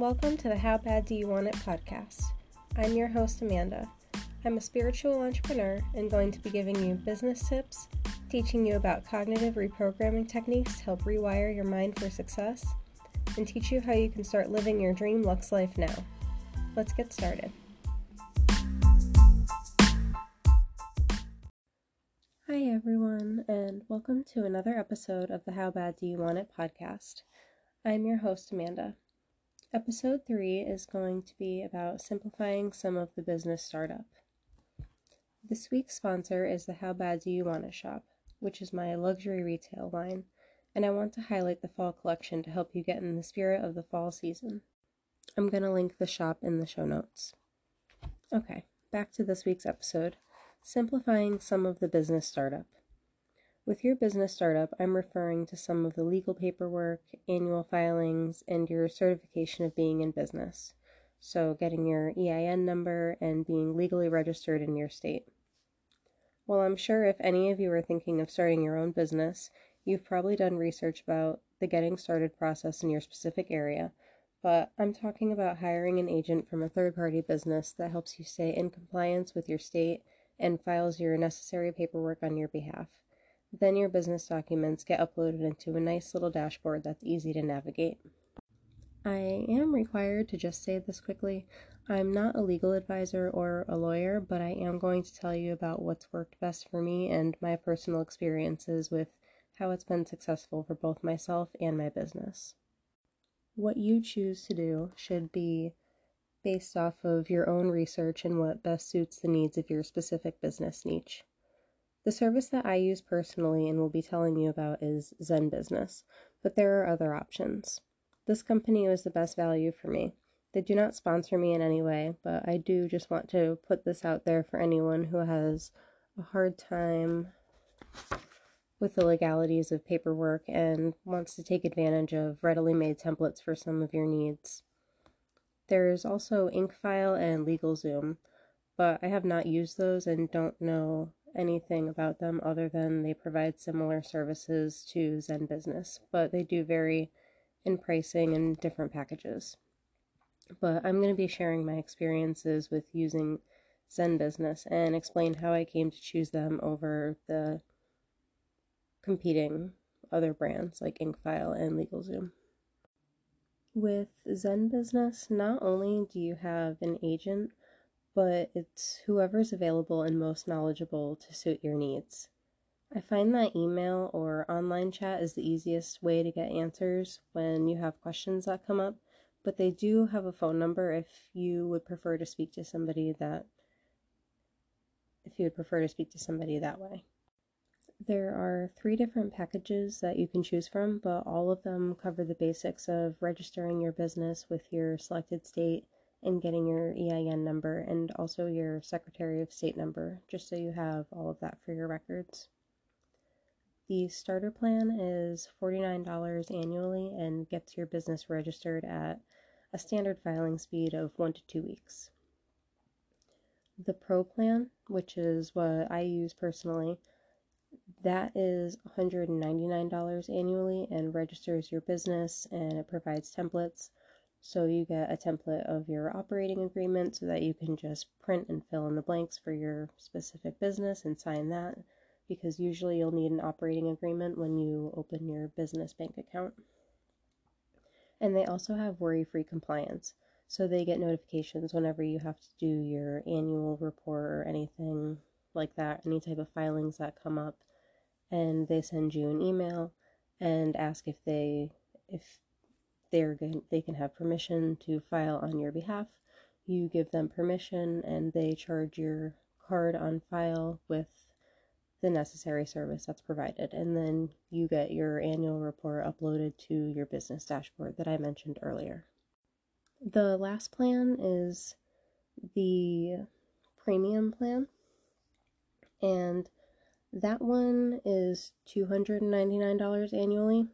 welcome to the How Bad Do You Want It podcast. I'm your host, Amanda. I'm a spiritual entrepreneur and going to be giving you business tips, teaching you about cognitive reprogramming techniques to help rewire your mind for success, and teach you how you can start living your dream Lux life now. Let's get started. Hi, everyone, and welcome to another episode of the How Bad Do You Want It podcast. I'm your host, Amanda. Episode 3 is going to be about simplifying some of the business startup. This week's sponsor is the How Bad Do You Want It shop, which is my luxury retail line, and I want to highlight the fall collection to help you get in the spirit of the fall season. I'm going to link the shop in the show notes. Okay, back to this week's episode simplifying some of the business startup. With your business startup, I'm referring to some of the legal paperwork, annual filings, and your certification of being in business. So, getting your EIN number and being legally registered in your state. Well, I'm sure if any of you are thinking of starting your own business, you've probably done research about the getting started process in your specific area, but I'm talking about hiring an agent from a third party business that helps you stay in compliance with your state and files your necessary paperwork on your behalf. Then your business documents get uploaded into a nice little dashboard that's easy to navigate. I am required to just say this quickly. I'm not a legal advisor or a lawyer, but I am going to tell you about what's worked best for me and my personal experiences with how it's been successful for both myself and my business. What you choose to do should be based off of your own research and what best suits the needs of your specific business niche. The service that I use personally and will be telling you about is Zen Business, but there are other options. This company was the best value for me. They do not sponsor me in any way, but I do just want to put this out there for anyone who has a hard time with the legalities of paperwork and wants to take advantage of readily made templates for some of your needs. There's also Incfile and LegalZoom, but I have not used those and don't know anything about them other than they provide similar services to Zen Business, but they do vary in pricing and different packages. But I'm going to be sharing my experiences with using Zen Business and explain how I came to choose them over the competing other brands like Incfile and LegalZoom. With Zen Business, not only do you have an agent but it's whoever's available and most knowledgeable to suit your needs. I find that email or online chat is the easiest way to get answers when you have questions that come up, but they do have a phone number if you would prefer to speak to somebody that if you would prefer to speak to somebody that way. There are three different packages that you can choose from, but all of them cover the basics of registering your business with your selected state and getting your EIN number and also your Secretary of State number, just so you have all of that for your records. The starter plan is $49 annually and gets your business registered at a standard filing speed of one to two weeks. The Pro plan, which is what I use personally, that is $199 annually and registers your business and it provides templates so you get a template of your operating agreement so that you can just print and fill in the blanks for your specific business and sign that because usually you'll need an operating agreement when you open your business bank account. And they also have worry free compliance. So they get notifications whenever you have to do your annual report or anything like that, any type of filings that come up. And they send you an email and ask if they if they're going they can have permission to file on your behalf. You give them permission and they charge your card on file with the necessary service that's provided. And then you get your annual report uploaded to your business dashboard that I mentioned earlier. The last plan is the premium plan. And that one is $299 annually,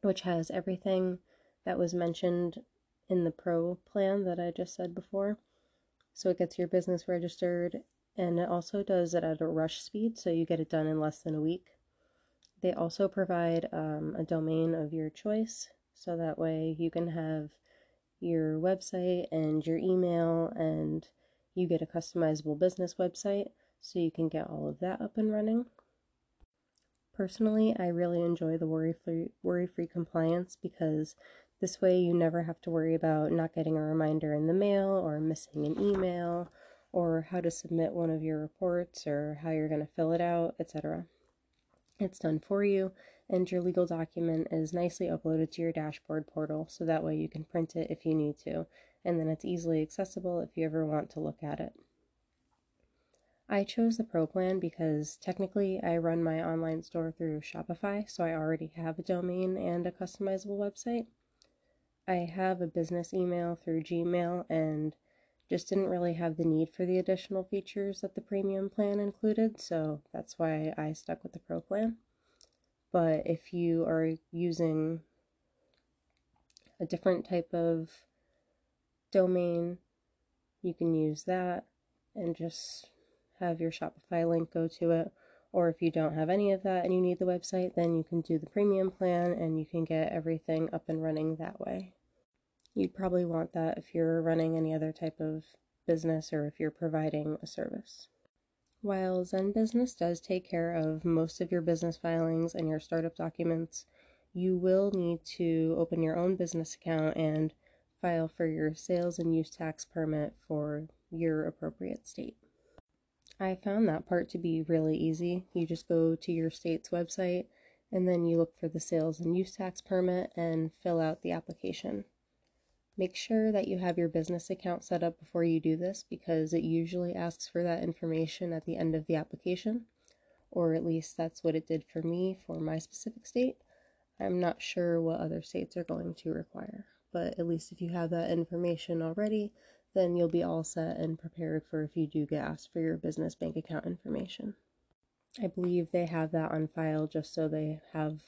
which has everything that was mentioned in the pro plan that I just said before. So it gets your business registered and it also does it at a rush speed, so you get it done in less than a week. They also provide um, a domain of your choice, so that way you can have your website and your email, and you get a customizable business website so you can get all of that up and running. Personally, I really enjoy the worry-free worry-free compliance because this way you never have to worry about not getting a reminder in the mail or missing an email or how to submit one of your reports or how you're going to fill it out, etc. It's done for you and your legal document is nicely uploaded to your dashboard portal so that way you can print it if you need to and then it's easily accessible if you ever want to look at it. I chose the Pro plan because technically I run my online store through Shopify, so I already have a domain and a customizable website. I have a business email through Gmail and just didn't really have the need for the additional features that the premium plan included, so that's why I stuck with the Pro plan. But if you are using a different type of domain, you can use that and just have your Shopify link go to it. Or if you don't have any of that and you need the website, then you can do the premium plan and you can get everything up and running that way. You'd probably want that if you're running any other type of business or if you're providing a service. While Zen Business does take care of most of your business filings and your startup documents, you will need to open your own business account and file for your sales and use tax permit for your appropriate state. I found that part to be really easy. You just go to your state's website and then you look for the sales and use tax permit and fill out the application. Make sure that you have your business account set up before you do this because it usually asks for that information at the end of the application, or at least that's what it did for me for my specific state. I'm not sure what other states are going to require, but at least if you have that information already, then you'll be all set and prepared for if you do get asked for your business bank account information. I believe they have that on file just so they have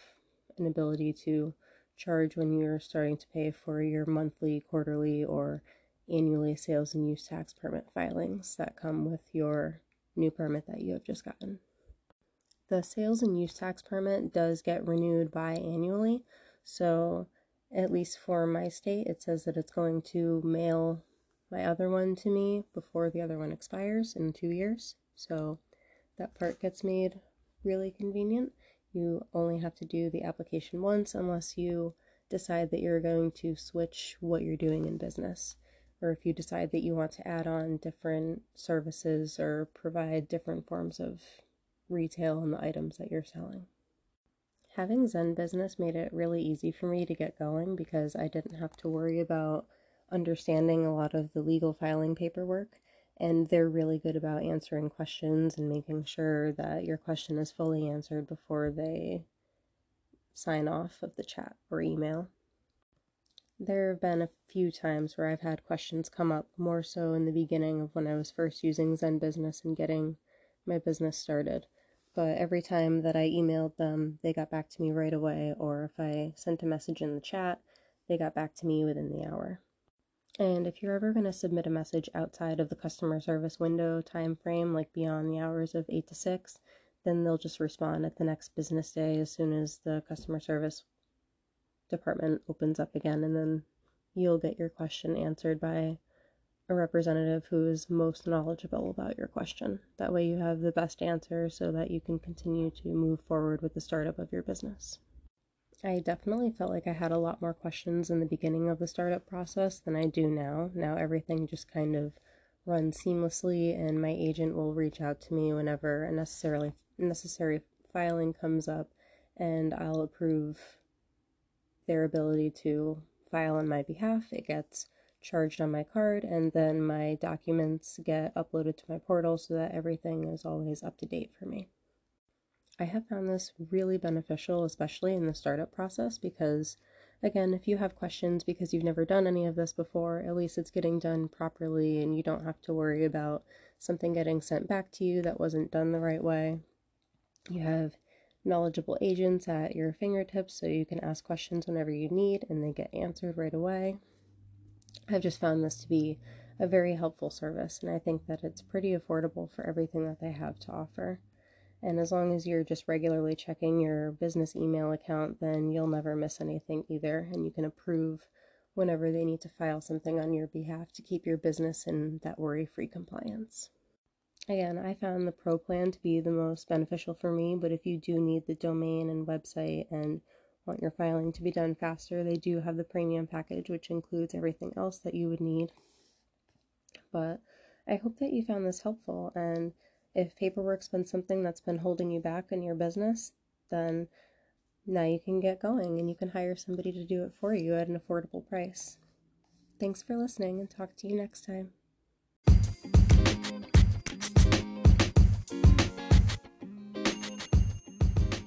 an ability to charge when you're starting to pay for your monthly, quarterly, or annually sales and use tax permit filings that come with your new permit that you have just gotten. The sales and use tax permit does get renewed biannually, so at least for my state, it says that it's going to mail my other one to me before the other one expires in two years. So that part gets made really convenient. You only have to do the application once unless you decide that you're going to switch what you're doing in business, or if you decide that you want to add on different services or provide different forms of retail in the items that you're selling. Having Zen Business made it really easy for me to get going because I didn't have to worry about understanding a lot of the legal filing paperwork, and they're really good about answering questions and making sure that your question is fully answered before they sign off of the chat or email. There have been a few times where I've had questions come up, more so in the beginning of when I was first using Zen Business and getting my business started. But every time that I emailed them, they got back to me right away, or if I sent a message in the chat, they got back to me within the hour. And if you're ever going to submit a message outside of the customer service window time frame, like beyond the hours of 8 to 6, then they'll just respond at the next business day as soon as the customer service department opens up again, and then you'll get your question answered by a representative who is most knowledgeable about your question. That way, you have the best answer so that you can continue to move forward with the startup of your business. I definitely felt like I had a lot more questions in the beginning of the startup process than I do now. Now everything just kind of runs seamlessly, and my agent will reach out to me whenever a necessarily necessary filing comes up, and I'll approve their ability to file on my behalf. It gets charged on my card, and then my documents get uploaded to my portal so that everything is always up to date for me. I have found this really beneficial, especially in the startup process, because again, if you have questions because you've never done any of this before, at least it's getting done properly and you don't have to worry about something getting sent back to you that wasn't done the right way. You have knowledgeable agents at your fingertips so you can ask questions whenever you need and they get answered right away. I've just found this to be a very helpful service and I think that it's pretty affordable for everything that they have to offer. And as long as you're just regularly checking your business email account, then you'll never miss anything either. And you can approve whenever they need to file something on your behalf to keep your business in that worry free compliance. Again, I found the pro plan to be the most beneficial for me, but if you do need the domain and website and want your filing to be done faster, they do have the premium package, which includes everything else that you would need. But I hope that you found this helpful, and if paperwork's been something that's been holding you back in your business, then now you can get going and you can hire somebody to do it for you at an affordable price. Thanks for listening and talk to you next time.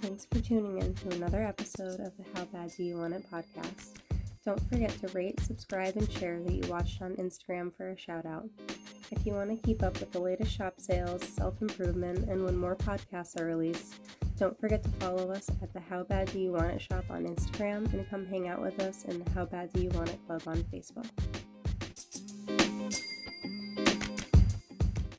Thanks for tuning in to another episode of the How Bad Do You Want It podcast. Don't forget to rate, subscribe, and share that you watched on Instagram for a shout out. If you want to keep up with the latest shop sales, self improvement, and when more podcasts are released, don't forget to follow us at the How Bad Do You Want It shop on Instagram and come hang out with us in the How Bad Do You Want It club on Facebook.